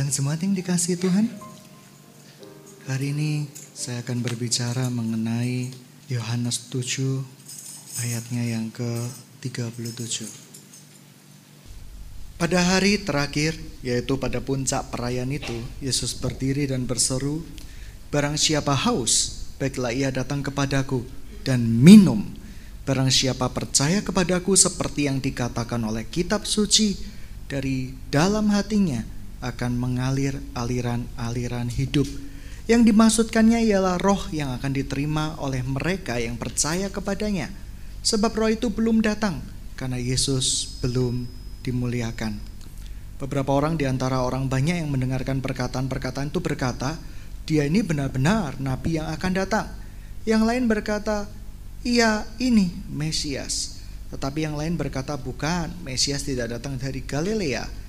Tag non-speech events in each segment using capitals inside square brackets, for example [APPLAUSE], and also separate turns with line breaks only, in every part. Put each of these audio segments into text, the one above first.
Sedang jemaat yang dikasih Tuhan, hari ini saya akan berbicara mengenai Yohanes 7 ayatnya yang ke-37. Pada hari terakhir, yaitu pada puncak perayaan itu, Yesus berdiri dan berseru, Barang siapa haus, baiklah ia datang kepadaku dan minum. Barang siapa percaya kepadaku seperti yang dikatakan oleh kitab suci, dari dalam hatinya akan mengalir aliran-aliran hidup. Yang dimaksudkannya ialah roh yang akan diterima oleh mereka yang percaya kepadanya. Sebab roh itu belum datang karena Yesus belum dimuliakan. Beberapa orang di antara orang banyak yang mendengarkan perkataan-perkataan itu berkata, dia ini benar-benar nabi yang akan datang. Yang lain berkata, iya ini Mesias. Tetapi yang lain berkata, bukan, Mesias tidak datang dari Galilea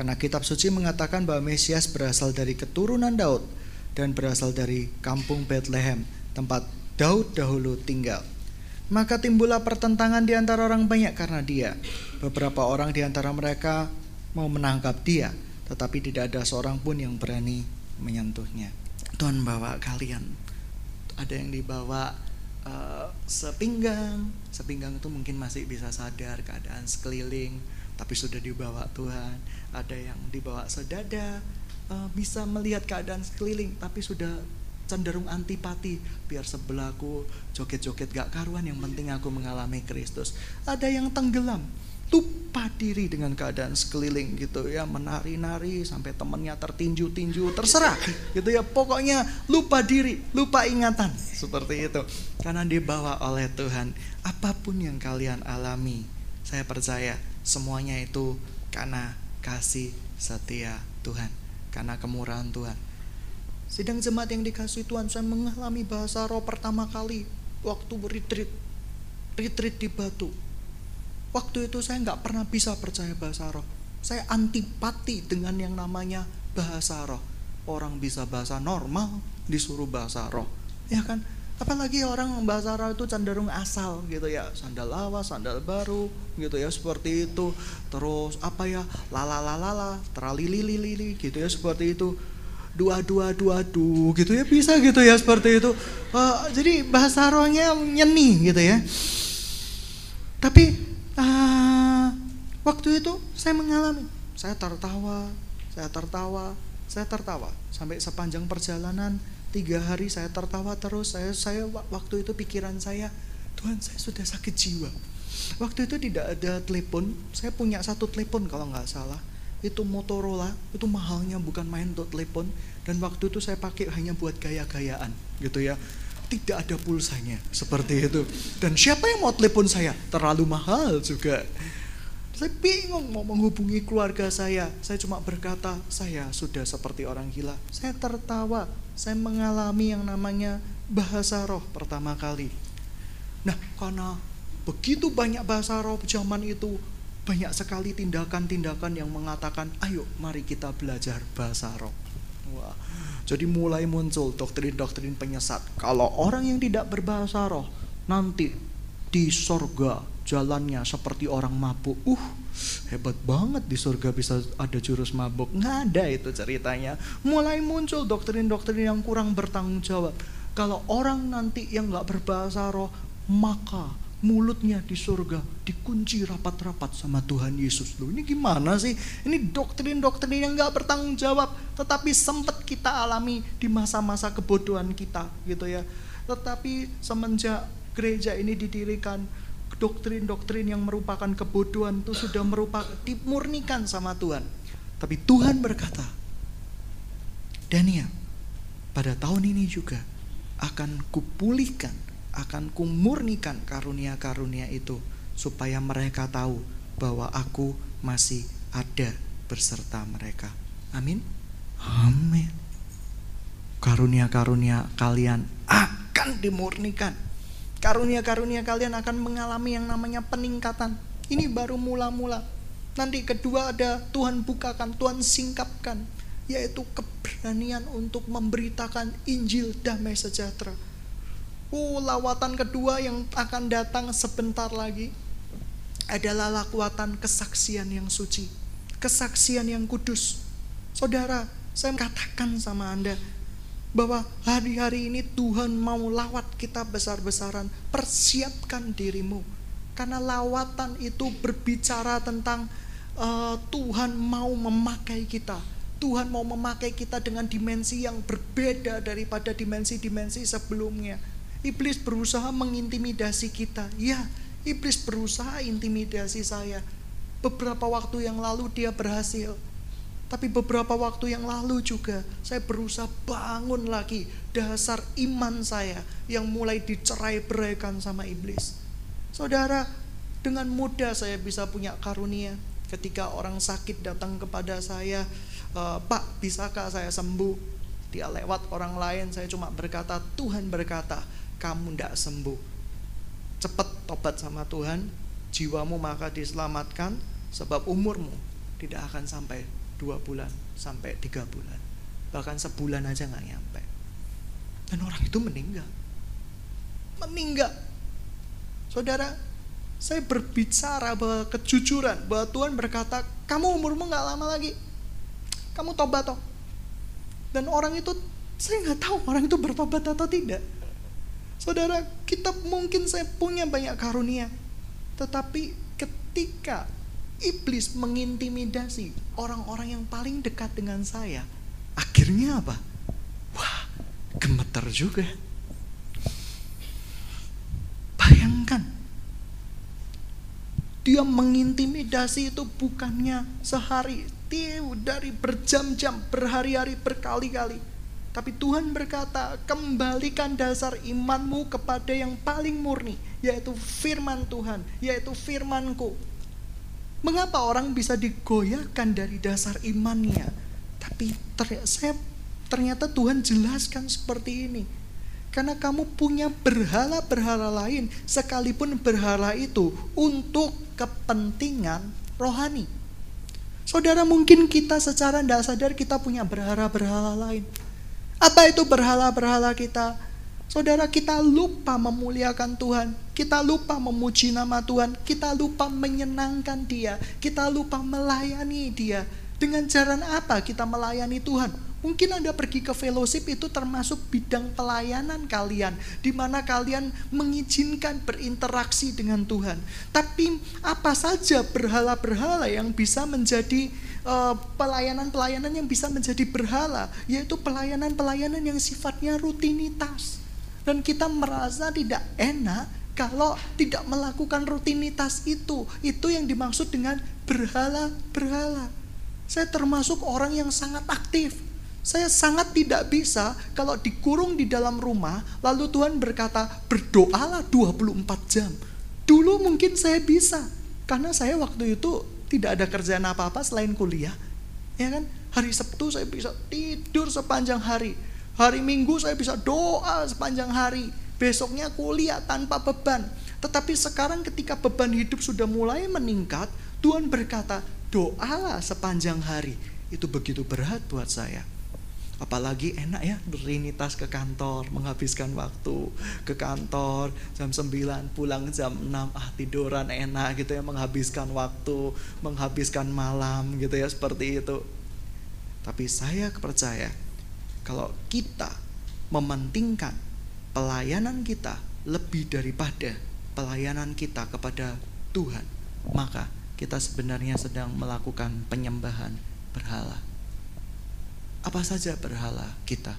karena kitab suci mengatakan bahwa Mesias berasal dari keturunan Daud dan berasal dari kampung Bethlehem, tempat Daud dahulu tinggal. Maka timbullah pertentangan di antara orang banyak karena dia. Beberapa orang di antara mereka mau menangkap dia, tetapi tidak ada seorang pun yang berani menyentuhnya. Tuhan bawa kalian. Ada yang dibawa uh, sepinggang, sepinggang itu mungkin masih bisa sadar keadaan sekeliling, tapi sudah dibawa Tuhan. Ada yang dibawa sedada, uh, bisa melihat keadaan sekeliling, tapi sudah cenderung antipati. Biar sebelahku joget-joget gak karuan yang penting aku mengalami Kristus. Ada yang tenggelam lupa diri dengan keadaan sekeliling gitu ya. Menari-nari sampai temennya tertinju-tinju terserah gitu ya. Pokoknya lupa diri lupa ingatan seperti itu. Karena dibawa oleh Tuhan. Apa pun yang kalian alami saya percaya Semuanya itu karena kasih setia Tuhan, karena kemurahan Tuhan. Sidang jemaat yang dikasih Tuhan, saya mengalami bahasa roh pertama kali waktu retreat, retreat di Batu. Waktu itu saya nggak pernah bisa percaya bahasa roh. Saya antipati dengan yang namanya bahasa roh. Orang bisa bahasa normal, disuruh bahasa roh. Ya kan? Apalagi orang bahasa Arab itu cenderung asal gitu ya, sandal lawas, sandal baru gitu ya seperti itu. Terus apa ya, lala lala teralili lili gitu ya seperti itu. Dua dua dua du gitu ya bisa gitu ya seperti itu. Uh, jadi bahasa rohnya nyeni gitu ya. Tapi uh, waktu itu saya mengalami, saya tertawa, saya tertawa, saya tertawa sampai sepanjang perjalanan tiga hari saya tertawa terus saya saya waktu itu pikiran saya Tuhan saya sudah sakit jiwa. Waktu itu tidak ada telepon saya punya satu telepon kalau nggak salah. Itu Motorola itu mahalnya bukan main untuk telepon. Dan waktu itu saya pakai hanya buat gaya-gayaan gitu ya. Tidak ada pulsanya seperti itu. Dan siapa yang mau telepon saya? Terlalu mahal juga. Saya bingung mau menghubungi keluarga saya. Saya cuma berkata, saya sudah seperti orang gila. Saya tertawa. Saya mengalami yang namanya bahasa roh pertama kali. Nah, karena begitu banyak bahasa roh zaman itu, banyak sekali tindakan-tindakan yang mengatakan, ayo mari kita belajar bahasa roh. Wah, jadi mulai muncul doktrin-doktrin penyesat. Kalau orang yang tidak berbahasa roh, nanti di sorga jalannya seperti orang mabuk. Uh, hebat banget di surga bisa ada jurus mabuk. Nggak ada itu ceritanya. Mulai muncul doktrin-doktrin yang kurang bertanggung jawab. Kalau orang nanti yang nggak berbahasa roh, maka mulutnya di surga dikunci rapat-rapat sama Tuhan Yesus. Loh ini gimana sih? Ini doktrin-doktrin yang nggak bertanggung jawab. Tetapi sempat kita alami di masa-masa kebodohan kita gitu ya. Tetapi semenjak gereja ini didirikan, doktrin-doktrin yang merupakan kebodohan itu sudah merupakan dimurnikan sama Tuhan. Tapi Tuhan berkata, Daniel, pada tahun ini juga akan kupulihkan, akan kumurnikan karunia-karunia itu supaya mereka tahu bahwa aku masih ada berserta mereka. Amin. Amin. Karunia-karunia kalian akan dimurnikan Karunia-karunia kalian akan mengalami yang namanya peningkatan. Ini baru mula-mula. Nanti kedua ada Tuhan bukakan, Tuhan singkapkan. Yaitu keberanian untuk memberitakan Injil damai sejahtera. Oh, lawatan kedua yang akan datang sebentar lagi adalah lakuatan kesaksian yang suci, kesaksian yang kudus. Saudara, Saya katakan sama Anda bahwa hari-hari ini Tuhan mau lawat kita besar-besaran. Persiapkan dirimu. Karena lawatan itu berbicara tentang uh, Tuhan mau memakai kita. Tuhan mau memakai kita dengan dimensi yang berbeda daripada dimensi-dimensi sebelumnya. Iblis berusaha mengintimidasi kita. Ya, iblis berusaha intimidasi saya. Beberapa waktu yang lalu dia berhasil. Tapi beberapa waktu yang lalu juga saya berusaha bangun lagi dasar iman saya yang mulai dicerai beraikan sama iblis. Saudara, dengan mudah saya bisa punya karunia. Ketika orang sakit datang kepada saya, e, Pak, bisakah saya sembuh? Dia lewat orang lain, saya cuma berkata, Tuhan berkata, kamu tidak sembuh. Cepat tobat sama Tuhan, jiwamu maka diselamatkan, sebab umurmu tidak akan sampai dua bulan, sampai tiga bulan. Bahkan sebulan aja nggak nyampe. Dan orang itu meninggal. Meninggal. Saudara, saya berbicara bahwa kejujuran, bahwa Tuhan berkata, kamu umurmu nggak lama lagi, kamu tobat toh. Dan orang itu, saya nggak tahu orang itu bertobat atau tidak. Saudara, kita mungkin saya punya banyak karunia, tetapi ketika iblis mengintimidasi orang-orang yang paling dekat dengan saya, akhirnya apa? Wah, gemeter juga. Bayangkan, dia mengintimidasi itu bukannya sehari, dari berjam-jam, berhari-hari, berkali-kali. Tapi Tuhan berkata, kembalikan dasar imanmu kepada yang paling murni, yaitu firman Tuhan, yaitu firmanku. Mengapa orang bisa digoyahkan dari dasar imannya? Tapi ternyata, ternyata Tuhan jelaskan seperti ini karena kamu punya berhala-berhala lain, sekalipun berhala itu untuk kepentingan rohani. Saudara, mungkin kita secara tidak sadar kita punya berhala-berhala lain. Apa itu berhala-berhala kita? Saudara, kita lupa memuliakan Tuhan, kita lupa memuji nama Tuhan, kita lupa menyenangkan Dia, kita lupa melayani Dia. Dengan cara apa kita melayani Tuhan? Mungkin Anda pergi ke fellowship itu termasuk bidang pelayanan kalian, di mana kalian mengizinkan berinteraksi dengan Tuhan. Tapi apa saja berhala-berhala yang bisa menjadi eh, pelayanan-pelayanan uh, yang bisa menjadi berhala, yaitu pelayanan-pelayanan yang sifatnya rutinitas. Dan kita merasa tidak enak kalau tidak melakukan rutinitas itu. Itu yang dimaksud dengan berhala-berhala. Saya termasuk orang yang sangat aktif saya sangat tidak bisa kalau dikurung di dalam rumah, lalu Tuhan berkata, berdoalah 24 jam. Dulu mungkin saya bisa, karena saya waktu itu tidak ada kerjaan apa-apa selain kuliah. Ya kan? Hari Sabtu saya bisa tidur sepanjang hari. Hari Minggu saya bisa doa sepanjang hari. Besoknya kuliah tanpa beban. Tetapi sekarang ketika beban hidup sudah mulai meningkat, Tuhan berkata, doalah sepanjang hari. Itu begitu berat buat saya. Apalagi enak ya rinitas ke kantor, menghabiskan waktu ke kantor jam 9 pulang jam 6 ah tiduran enak gitu ya menghabiskan waktu, menghabiskan malam gitu ya seperti itu. Tapi saya percaya kalau kita mementingkan pelayanan kita lebih daripada pelayanan kita kepada Tuhan, maka kita sebenarnya sedang melakukan penyembahan berhala. Apa saja berhala kita?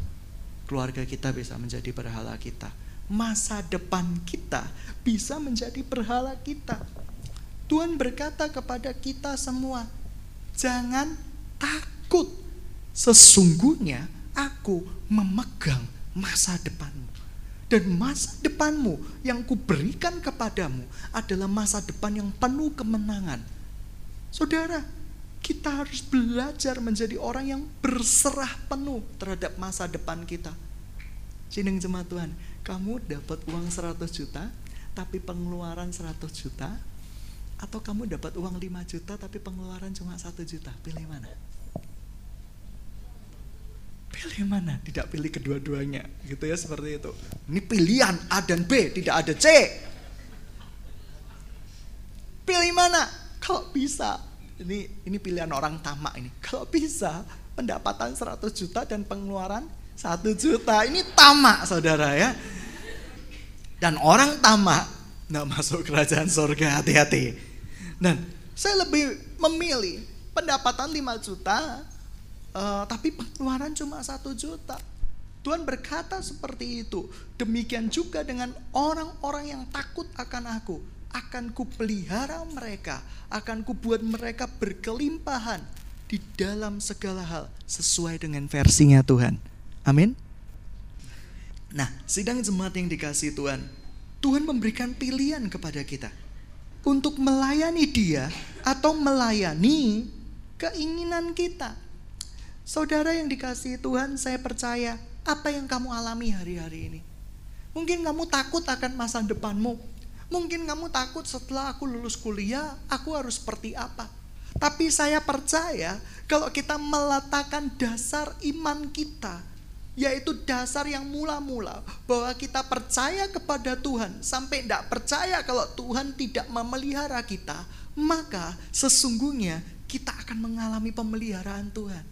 Keluarga kita bisa menjadi berhala kita. Masa depan kita bisa menjadi berhala kita. Tuhan berkata kepada kita semua, "Jangan takut. Sesungguhnya aku memegang masa depanmu." Dan masa depanmu yang kuberikan kepadamu adalah masa depan yang penuh kemenangan. Saudara, kita harus belajar menjadi orang yang berserah penuh terhadap masa depan kita. Sineng jemaat Tuhan, kamu dapat uang 100 juta, tapi pengeluaran 100 juta, atau kamu dapat uang 5 juta, tapi pengeluaran cuma 1 juta, pilih mana? Pilih mana? Tidak pilih kedua-duanya, gitu ya seperti itu. Ini pilihan A dan B, tidak ada C. Pilih mana? Kalau bisa, ini ini pilihan orang tamak ini. Kalau bisa pendapatan 100 juta dan pengeluaran 1 juta. Ini tamak saudara ya. Dan orang tamak nggak masuk kerajaan surga hati-hati. Dan saya lebih memilih pendapatan 5 juta, uh, tapi pengeluaran cuma satu juta. Tuhan berkata seperti itu. Demikian juga dengan orang-orang yang takut akan aku. Akan kupelihara mereka. Akan kubuat mereka berkelimpahan di dalam segala hal. Sesuai dengan versinya Tuhan. Amin. Nah, sidang jemaat yang dikasih Tuhan, Tuhan memberikan pilihan kepada kita untuk melayani Dia atau melayani keinginan kita. Saudara yang dikasih Tuhan, saya percaya apa yang kamu alami hari-hari ini. Mungkin kamu takut akan masa depanmu. Mungkin kamu takut setelah aku lulus kuliah, aku harus seperti apa. Tapi saya percaya kalau kita meletakkan dasar iman kita yaitu dasar yang mula-mula bahwa kita percaya kepada Tuhan sampai tidak percaya kalau Tuhan tidak memelihara kita maka sesungguhnya kita akan mengalami pemeliharaan Tuhan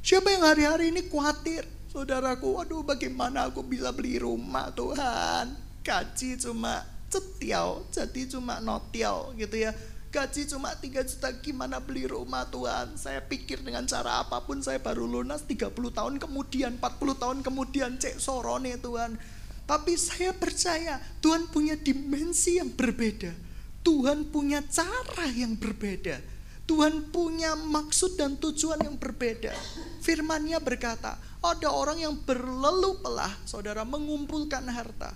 siapa yang hari-hari ini khawatir? Saudaraku waduh bagaimana aku bisa beli rumah Tuhan? Gaji cuma cetiau jadi cuma notiau gitu ya. Gaji cuma 3 juta gimana beli rumah Tuhan? Saya pikir dengan cara apa pun saya baru lunas 30 tahun kemudian 40 tahun kemudian cek sorone Tuhan. Tapi saya percaya Tuhan punya dimensi yang berbeda. Tuhan punya cara yang berbeda Tuhan punya maksud dan tujuan yang berbeda Firmannya berkata Ada orang yang berleluh pelah Saudara mengumpulkan harta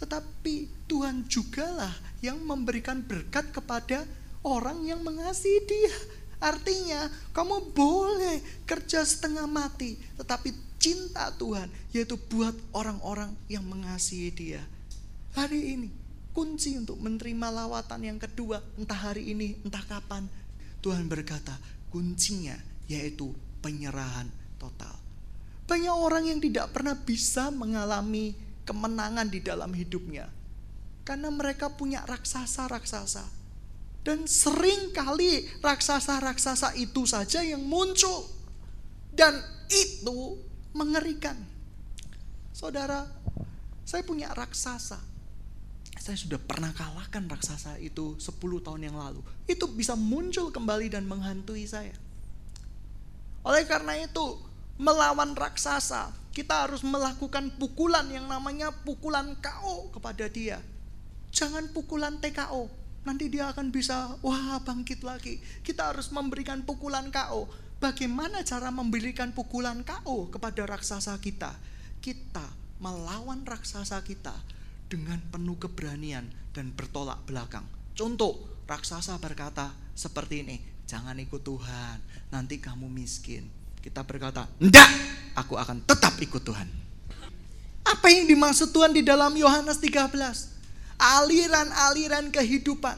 Tetapi Tuhan jugalah yang memberikan berkat kepada orang yang mengasihi dia. Artinya, kamu boleh kerja setengah mati, tetapi cinta Tuhan yaitu buat orang-orang yang mengasihi dia. Hari ini, kunci untuk menerima lawatan yang kedua, entah hari ini, entah kapan, Tuhan berkata, kuncinya yaitu penyerahan total. Banyak orang yang tidak pernah bisa mengalami kemenangan di dalam hidupnya karena mereka punya raksasa-raksasa dan sering kali raksasa-raksasa itu saja yang muncul. Dan itu mengerikan. Saudara, saya punya raksasa. Saya sudah pernah kalahkan raksasa itu 10 tahun yang lalu. Itu bisa muncul kembali dan menghantui saya. Oleh karena itu, melawan raksasa, kita harus melakukan pukulan yang namanya pukulan KO kepada dia. Jangan pukulan TKO, nanti dia akan bisa wah bangkit lagi. Kita harus memberikan pukulan KO. Bagaimana cara memberikan pukulan KO kepada raksasa kita? Kita melawan raksasa kita dengan penuh keberanian dan bertolak belakang. Contoh, raksasa berkata seperti ini, jangan ikut Tuhan, nanti kamu miskin. Kita berkata, enggak, aku akan tetap ikut Tuhan. Apa yang dimaksud Tuhan di dalam Yohanes 13? aliran-aliran kehidupan.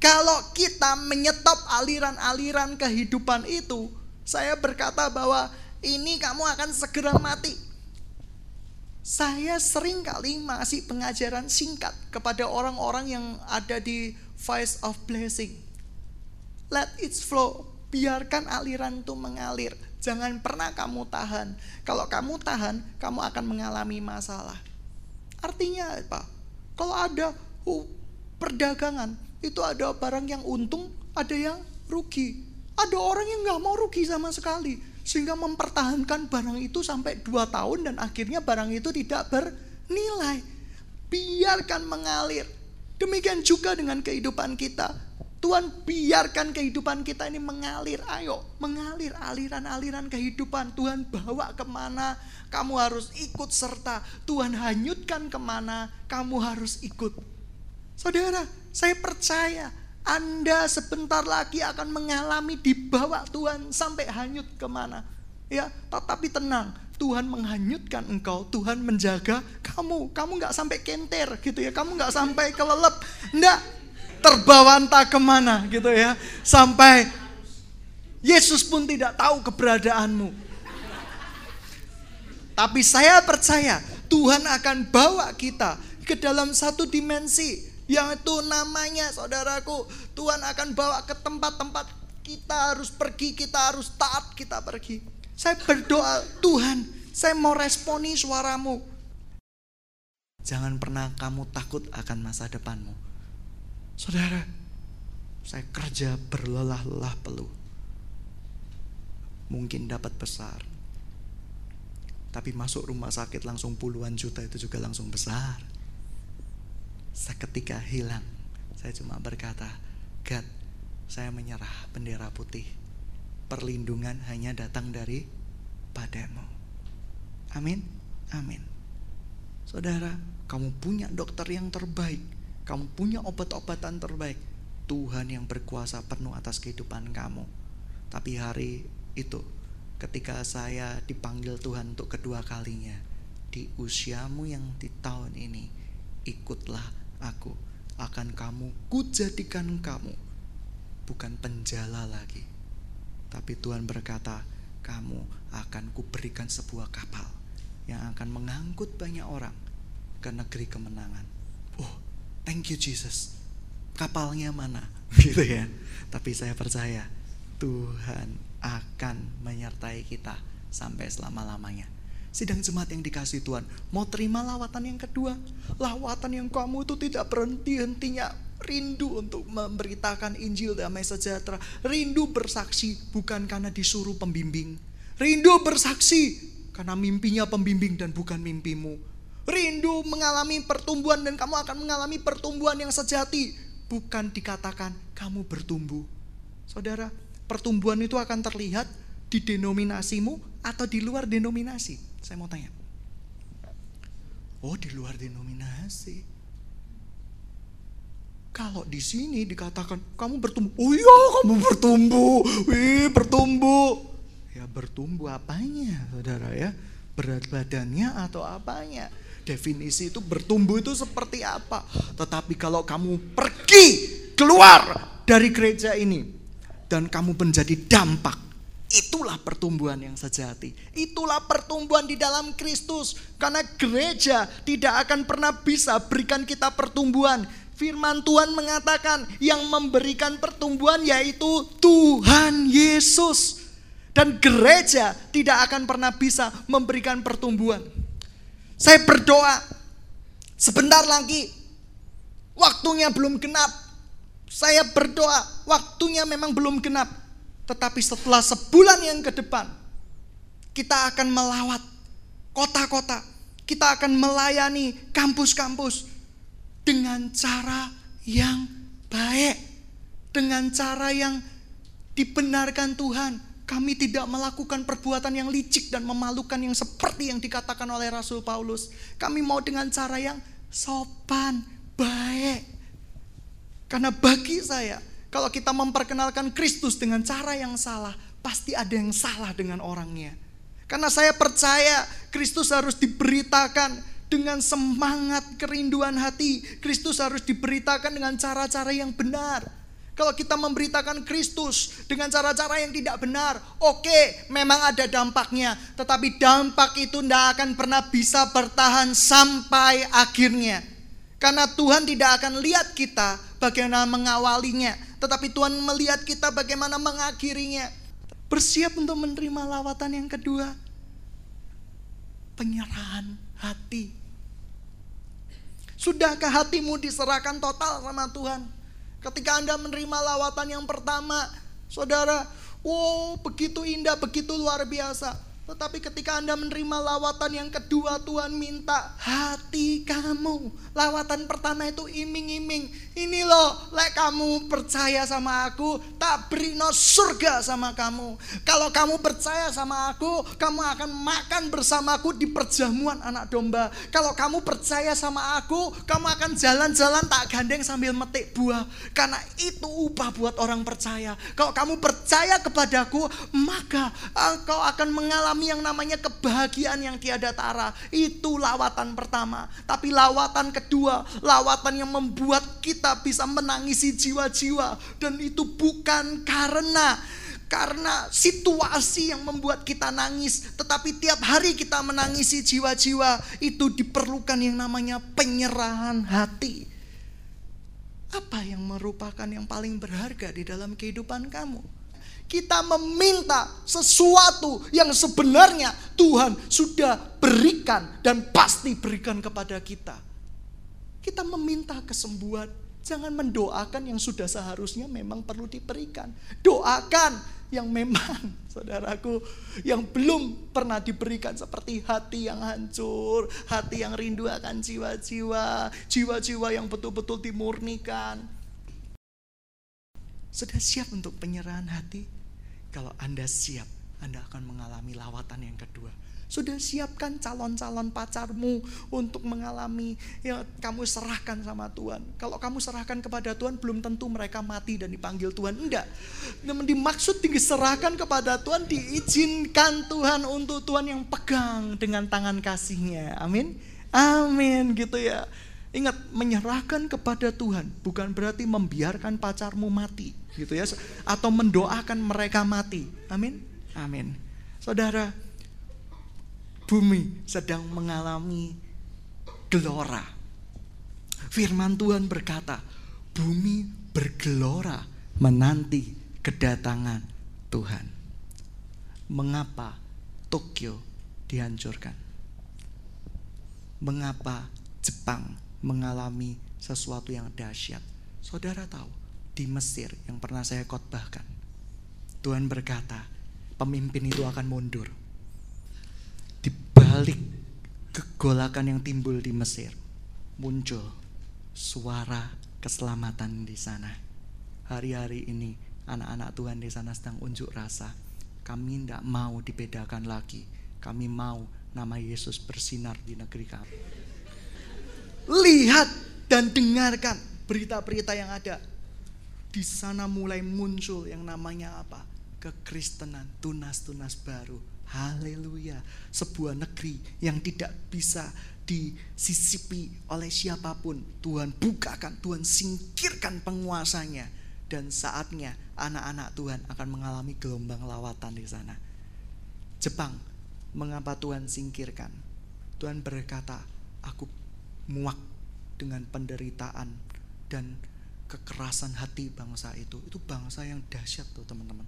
Kalau kita menyetop aliran-aliran kehidupan itu, saya berkata bahwa ini kamu akan segera mati. Saya sering kali masih pengajaran singkat kepada orang-orang yang ada di Voice of Blessing. Let it flow, biarkan aliran itu mengalir. Jangan pernah kamu tahan. Kalau kamu tahan, kamu akan mengalami masalah. Artinya apa? Kalau ada uh, perdagangan, itu ada barang yang untung, ada yang rugi. Ada orang yang nggak mau rugi sama sekali. Sehingga mempertahankan barang itu sampai dua tahun dan akhirnya barang itu tidak bernilai. Biarkan mengalir. Demikian juga dengan kehidupan kita. Tuhan biarkan kehidupan kita ini mengalir. Ayo mengalir aliran-aliran kehidupan. Tuhan bawa ke mana kamu harus ikut serta. Tuhan hanyutkan ke mana, kamu harus ikut. Saudara, saya percaya Anda sebentar lagi akan mengalami dibawa Tuhan sampai hanyut ke mana. Ya, tetapi tenang, Tuhan menghanyutkan engkau, Tuhan menjaga kamu. Kamu nggak sampai kenter gitu ya, kamu nggak sampai kelelep, enggak terbawa entah ke mana gitu ya, sampai Yesus pun tidak tahu keberadaanmu. Tapi saya percaya Tuhan akan bawa kita ke dalam satu dimensi yang itu namanya saudaraku Tuhan akan bawa ke tempat-tempat kita harus pergi, kita harus taat, kita pergi. Saya berdoa, Tuhan, saya mau responi suaramu. Jangan pernah kamu takut akan masa depanmu. Saudara, saya kerja berlelah-lelah peluh. Mungkin dapat besar. Tapi masuk rumah sakit langsung puluhan juta itu juga langsung besar. Seketika hilang. Saya cuma berkata, God, saya menyerah bendera putih perlindungan hanya datang dari padamu. Amin. Amin. Saudara, kamu punya dokter yang terbaik, kamu punya obat-obatan terbaik. Tuhan yang berkuasa penuh atas kehidupan kamu. Tapi hari itu ketika saya dipanggil Tuhan untuk kedua kalinya di usiamu yang di tahun ini ikutlah aku akan kamu kujadikan kamu bukan penjala lagi tapi Tuhan berkata, kamu akan kuberikan sebuah kapal yang akan mengangkut banyak orang ke negeri kemenangan. Oh, thank you Jesus. Kapalnya mana? [LAUGHS] Gitu ya. Tapi saya percaya Tuhan akan menyertai kita sampai selama-lamanya. Sidang jemaat yang dikasih Tuhan, mau terima lawatan yang kedua, lawatan yang kamu itu tidak berhenti-hentinya rindu untuk memberitakan Injil damai sejahtera, rindu bersaksi bukan karena disuruh pembimbing, rindu bersaksi karena mimpinya pembimbing dan bukan mimpimu. Rindu mengalami pertumbuhan dan kamu akan mengalami pertumbuhan yang sejati, bukan dikatakan kamu bertumbuh. Saudara, pertumbuhan itu akan terlihat di denominasimu atau di luar denominasi. Saya mau tanya. Oh, di luar denominasi. Kalau di sini dikatakan kamu bertumbuh, oh iya kamu bertumbuh, wih bertumbuh. Ya bertumbuh apanya saudara ya? Berat badannya atau apanya? Definisi itu bertumbuh itu seperti apa? Tetapi kalau kamu pergi keluar dari gereja ini dan kamu menjadi dampak Itulah pertumbuhan yang sejati. Itulah pertumbuhan di dalam Kristus. Karena gereja tidak akan pernah bisa berikan kita pertumbuhan Firman Tuhan mengatakan yang memberikan pertumbuhan yaitu Tuhan Yesus. Dan gereja tidak akan pernah bisa memberikan pertumbuhan. Saya berdoa sebentar lagi waktunya belum genap. Saya berdoa waktunya memang belum genap. Tetapi setelah sebulan yang ke depan kita akan melawat kota-kota. Kita akan melayani kampus-kampus dengan cara yang baik, dengan cara yang dibenarkan Tuhan. Kami tidak melakukan perbuatan yang licik dan memalukan yang seperti yang dikatakan oleh Rasul Paulus. Kami mau dengan cara yang sopan, baik. Karena bagi saya, kalau kita memperkenalkan Kristus dengan cara yang salah, pasti ada yang salah dengan orangnya. Karena saya percaya Kristus harus diberitakan dengan semangat kerinduan hati. Kristus harus diberitakan dengan cara-cara yang benar. Kalau kita memberitakan Kristus dengan cara-cara yang tidak benar, oke, memang ada dampaknya, tetapi dampak itu tidak akan pernah bisa bertahan sampai akhirnya. Karena Tuhan tidak akan lihat kita bagaimana mengawalinya, tetapi Tuhan melihat kita bagaimana mengakhirinya. Bersiap untuk menerima lawatan yang kedua. Penyerahan hati Sudahkah hatimu diserahkan total sama Tuhan? Ketika Anda menerima lawatan yang pertama, saudara, wow begitu indah, begitu luar biasa. Tetapi ketika Anda menerima lawatan yang kedua Tuhan minta hati kamu. Lawatan pertama itu iming-iming. Ini loh, lek kamu percaya sama aku, tak beri no surga sama kamu. Kalau kamu percaya sama aku, kamu akan makan bersamaku di perjamuan anak domba. Kalau kamu percaya sama aku, kamu akan jalan-jalan tak gandeng sambil metik buah. Karena itu upah buat orang percaya. Kalau kamu percaya kepadaku, maka engkau akan mengalami mengalami yang namanya kebahagiaan yang tiada tara. Itu lawatan pertama. Tapi lawatan kedua, lawatan yang membuat kita bisa menangisi jiwa-jiwa. Dan itu bukan karena karena situasi yang membuat kita nangis, tetapi tiap hari kita menangisi jiwa-jiwa, itu diperlukan yang namanya penyerahan hati. Apa yang merupakan yang paling berharga di dalam kehidupan kamu? Kita meminta sesuatu yang sebenarnya Tuhan sudah berikan dan pasti berikan kepada kita. Kita meminta kesembuhan, jangan mendoakan yang sudah seharusnya memang perlu diberikan. Doakan yang memang [LAUGHS] saudaraku yang belum pernah diberikan seperti hati yang hancur, hati yang rindu akan jiwa-jiwa, jiwa-jiwa yang betul-betul dimurnikan. Sudah siap untuk penyerahan hati? Kalau Anda siap, Anda akan mengalami lawatan yang kedua. Sudah siapkan calon-calon pacarmu untuk mengalami ya kamu serahkan sama Tuhan. Kalau kamu serahkan kepada Tuhan belum tentu mereka mati dan dipanggil Tuhan. Enggak. Namun dimaksud diserahkan kepada Tuhan diizinkan Tuhan untuk Tuhan yang pegang dengan tangan kasihnya. Amin. Amin gitu ya. Ingat, menyerahkan kepada Tuhan bukan berarti membiarkan pacarmu mati, gitu ya, atau mendoakan mereka mati. Amin. Amin. Saudara, bumi sedang mengalami gelora. Firman Tuhan berkata, bumi bergelora menanti kedatangan Tuhan. Mengapa Tokyo dihancurkan? Mengapa Jepang mengalami sesuatu yang dahsyat. Saudara tahu, di Mesir yang pernah saya khotbahkan, Tuhan berkata, pemimpin itu akan mundur. Di balik kegolakan yang timbul di Mesir, muncul suara keselamatan di sana. Hari-hari ini anak-anak Tuhan di sana sedang unjuk rasa. Kami tidak mau dibedakan lagi. Kami mau nama Yesus bersinar di negeri kami lihat dan dengarkan berita-berita yang ada. Di sana mulai muncul yang namanya apa? Kekristenan, tunas-tunas baru. Haleluya. Sebuah negeri yang tidak bisa disisipi oleh siapa pun. Tuhan bukakan, Tuhan singkirkan penguasanya. Dan saatnya anak-anak Tuhan akan mengalami gelombang lawatan di sana. Jepang, mengapa Tuhan singkirkan? Tuhan berkata, aku muak dengan penderitaan dan kekerasan hati bangsa itu. Itu bangsa yang dahsyat tuh teman-teman.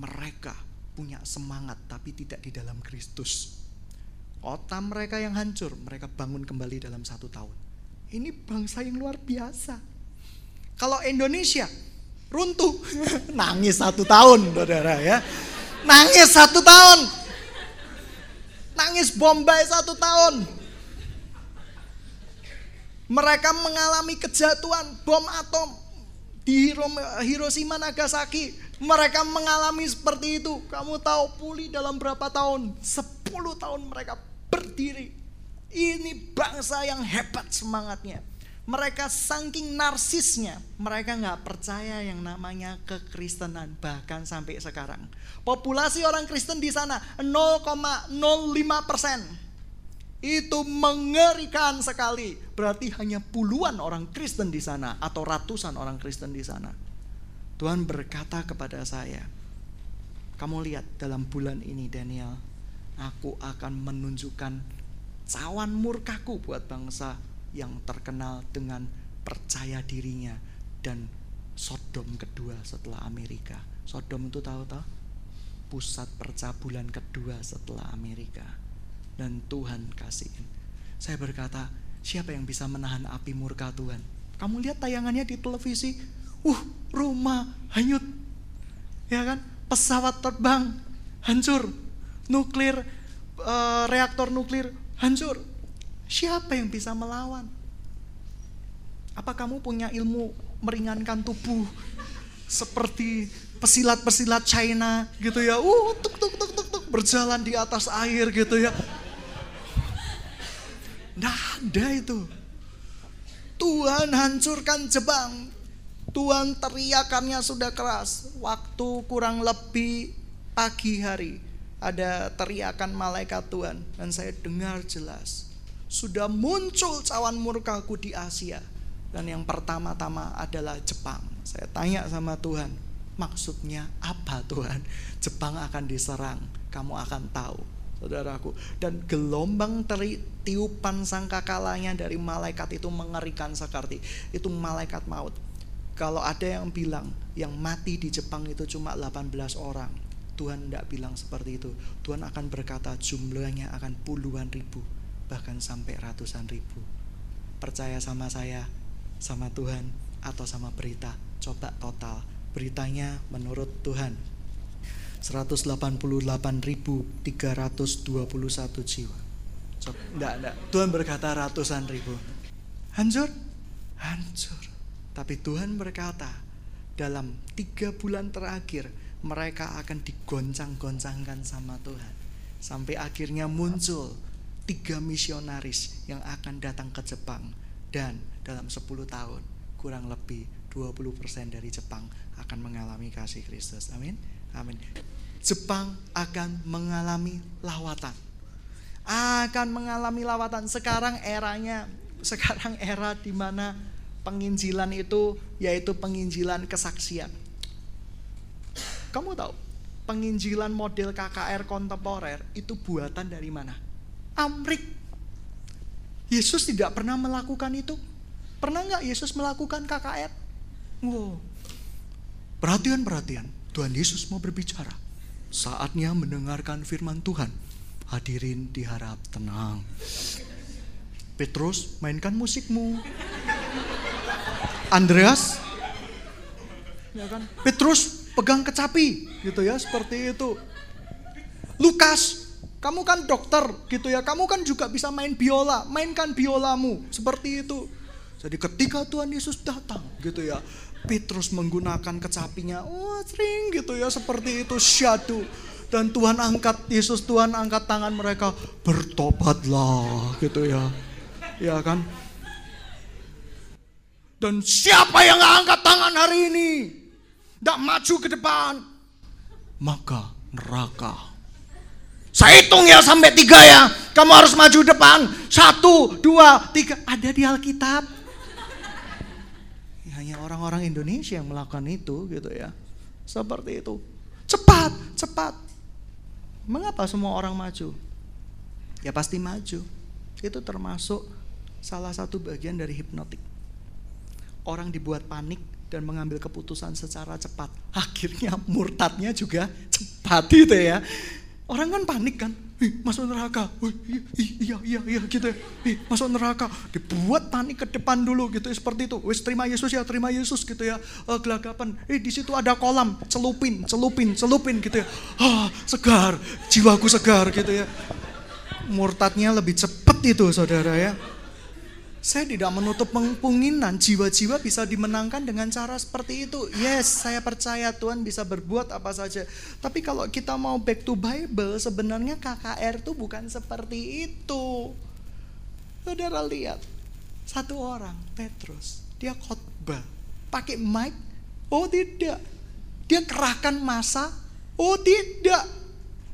Mereka punya semangat tapi tidak di dalam Kristus. Kota mereka yang hancur, mereka bangun kembali dalam satu tahun. Ini bangsa yang luar biasa. Kalau Indonesia runtuh, [LAUGHS] nangis satu tahun, saudara ya. Nangis satu tahun. Nangis Bombay satu tahun mereka mengalami kejatuhan bom atom di Hiroshima Nagasaki. Mereka mengalami seperti itu. Kamu tahu pulih dalam berapa tahun? 10 tahun mereka berdiri. Ini bangsa yang hebat semangatnya. Mereka saking narsisnya, mereka nggak percaya yang namanya kekristenan bahkan sampai sekarang. Populasi orang Kristen di sana 0,05 persen itu mengerikan sekali. Berarti hanya puluhan orang Kristen di sana atau ratusan orang Kristen di sana. Tuhan berkata kepada saya, "Kamu lihat dalam bulan ini Daniel, aku akan menunjukkan cawan murkaku buat bangsa yang terkenal dengan percaya dirinya dan Sodom kedua setelah Amerika. Sodom itu tahu tahu pusat percabulan kedua setelah Amerika dan Tuhan kasihin. Saya berkata, siapa yang bisa menahan api murka Tuhan? Kamu lihat tayangannya di televisi, uh, rumah hanyut, ya kan? Pesawat terbang hancur, nuklir, uh, reaktor nuklir hancur. Siapa yang bisa melawan? Apa kamu punya ilmu meringankan tubuh seperti pesilat-pesilat China gitu ya? Uh, tuk tuk tuk tuk tuk berjalan di atas air gitu ya. Ada itu. Tuhan hancurkan Jepang. Tuhan teriakannya sudah keras. Waktu kurang lebih pagi hari ada teriakan malaikat Tuhan dan saya dengar jelas. Sudah muncul cawan murkaku di Asia dan yang pertama-tama adalah Jepang. Saya tanya sama Tuhan, maksudnya apa Tuhan? Jepang akan diserang, kamu akan tahu saudaraku. Dan gelombang teri, tiupan sangkakalanya dari malaikat itu mengerikan sekali. Itu malaikat maut. Kalau ada yang bilang yang mati di Jepang itu cuma 18 orang, Tuhan tidak bilang seperti itu. Tuhan akan berkata jumlahnya akan puluhan ribu, bahkan sampai ratusan ribu. Percaya sama saya, sama Tuhan, atau sama berita. Coba total. Beritanya menurut Tuhan 188.321 jiwa. Coba, enggak, enggak. Tuhan berkata ratusan ribu. Hancur? Hancur. Tapi Tuhan berkata, dalam tiga bulan terakhir, mereka akan digoncang-goncangkan sama Tuhan. Sampai akhirnya muncul tiga misionaris yang akan datang ke Jepang. Dan dalam 10 tahun, kurang lebih 20% dari Jepang akan mengalami kasih Kristus. Amin. Amin. Jepang akan mengalami lawatan. Akan mengalami lawatan. Sekarang eranya, sekarang era di mana penginjilan itu yaitu penginjilan kesaksian. Kamu tahu, penginjilan model KKR kontemporer itu buatan dari mana? Amrik. Yesus tidak pernah melakukan itu. Pernah nggak Yesus melakukan KKR? Wow. Perhatian, perhatian. Tuhan Yesus mau berbicara. Saatnya mendengarkan firman Tuhan. Hadirin diharap tenang. Petrus, mainkan musikmu. Andreas, ya kan? Petrus pegang kecapi, gitu ya, seperti itu. Lukas, kamu kan dokter, gitu ya. Kamu kan juga bisa main biola, mainkan biolamu, seperti itu. Jadi ketika Tuhan Yesus datang, gitu ya, Petrus menggunakan kecapinya, oh sering gitu ya seperti itu syadu. Dan Tuhan angkat Yesus Tuhan angkat tangan mereka bertobatlah gitu ya. Ya kan? Dan siapa yang gak angkat tangan hari ini? Tidak maju ke depan. Maka neraka. Saya hitung ya sampai tiga ya. Kamu harus maju depan. Satu, dua, tiga. Ada di Alkitab orang-orang Indonesia yang melakukan itu gitu ya. Seperti itu. Cepat, cepat. Mengapa semua orang maju? Ya pasti maju. Itu termasuk salah satu bagian dari hipnotik. Orang dibuat panik dan mengambil keputusan secara cepat. Akhirnya murtadnya juga cepat gitu ya. Orang kan panik kan, Ih, masuk neraka, Wih, iya iya iya gitu, ya. Ih, masuk neraka, dibuat panik ke depan dulu gitu seperti itu. Wis terima Yesus ya, terima Yesus gitu ya. Uh, gelagapan, eh di situ ada kolam, celupin, celupin, celupin gitu ya. Ah, segar, jiwaku segar gitu ya. Murtadnya lebih cepat itu saudara ya. Saya tidak menutup kemungkinan jiwa-jiwa bisa dimenangkan dengan cara seperti itu. Yes, saya percaya Tuhan bisa berbuat apa saja. Tapi kalau kita mau back to Bible, sebenarnya KKR itu bukan seperti itu. Saudara lihat, satu orang, Petrus, dia khotbah, pakai mic, oh tidak. Dia kerahkan masa, oh tidak.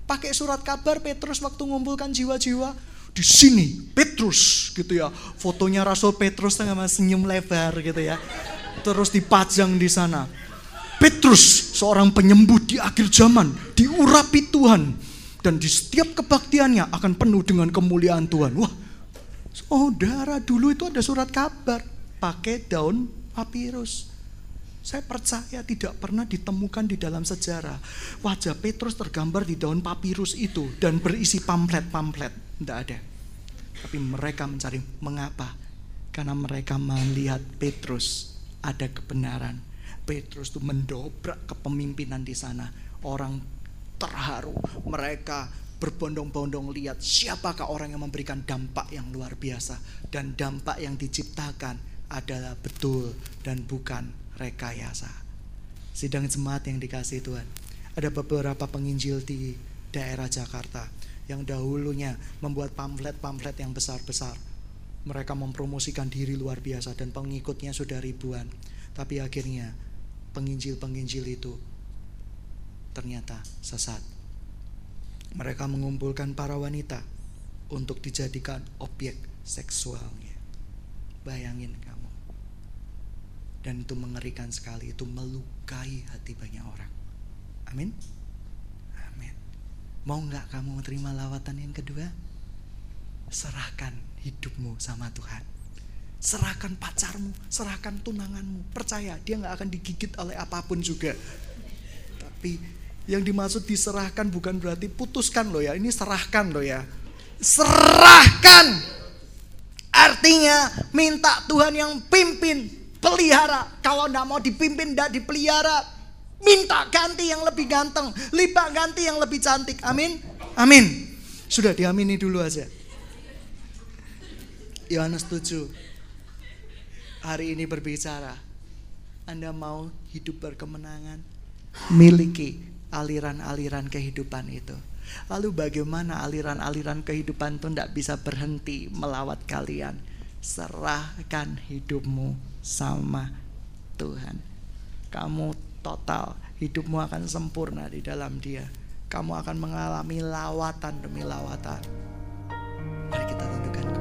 Pakai surat kabar Petrus waktu mengumpulkan jiwa-jiwa, di sini Petrus gitu ya. Fotonya Rasul Petrus tengah senyum lebar gitu ya. Terus dipajang di sana. Petrus seorang penyembuh di akhir zaman diurapi Tuhan. Dan di setiap kebaktiannya akan penuh dengan kemuliaan Tuhan. Wah saudara dulu itu ada surat kabar. Pakai daun papirus saya percaya tidak pernah ditemukan di dalam sejarah wajah Petrus tergambar di daun papirus itu dan berisi pamflet-pamflet tidak ada. Tapi mereka mencari mengapa? Karena mereka melihat Petrus ada kebenaran. Petrus itu mendobrak kepemimpinan di sana. Orang terharu. Mereka berbondong-bondong lihat siapakah orang yang memberikan dampak yang luar biasa. Dan dampak yang diciptakan adalah betul dan bukan rekayasa. Sidang jemaat yang dikasih Tuhan. Ada beberapa penginjil di daerah Jakarta yang dahulunya membuat pamflet-pamflet yang besar-besar. Mereka mempromosikan diri luar biasa dan pengikutnya sudah ribuan. Tapi akhirnya penginjil-penginjil itu ternyata sesat. Mereka mengumpulkan para wanita untuk dijadikan objek seksualnya. Bayangin kamu. Dan itu mengerikan sekali, itu melukai hati banyak orang. Amin. Mau nggak kamu menerima lawatan yang kedua? Serahkan hidupmu sama Tuhan. Serahkan pacarmu, serahkan tunanganmu. Percaya, dia nggak akan digigit oleh apa pun juga. Tapi yang dimaksud diserahkan bukan berarti putuskan loh ya. Ini serahkan loh ya. Serahkan. Artinya minta Tuhan yang pimpin, pelihara. Kalau nggak mau dipimpin, nggak dipelihara. Minta ganti yang lebih ganteng, lipat ganti yang lebih cantik. Amin. Amin. Sudah diamini dulu aja. Yohanes 7 hari ini berbicara. Anda mau hidup berkemenangan, miliki aliran-aliran kehidupan itu. Lalu bagaimana aliran-aliran kehidupan itu tidak bisa berhenti melawat kalian? serahkan hidupmu sama Tuhan. Kamu total, hidupmu akan sempurna di dalam Dia. Kamu akan mengalami lawatan demi lawatan. Mari kita tentukan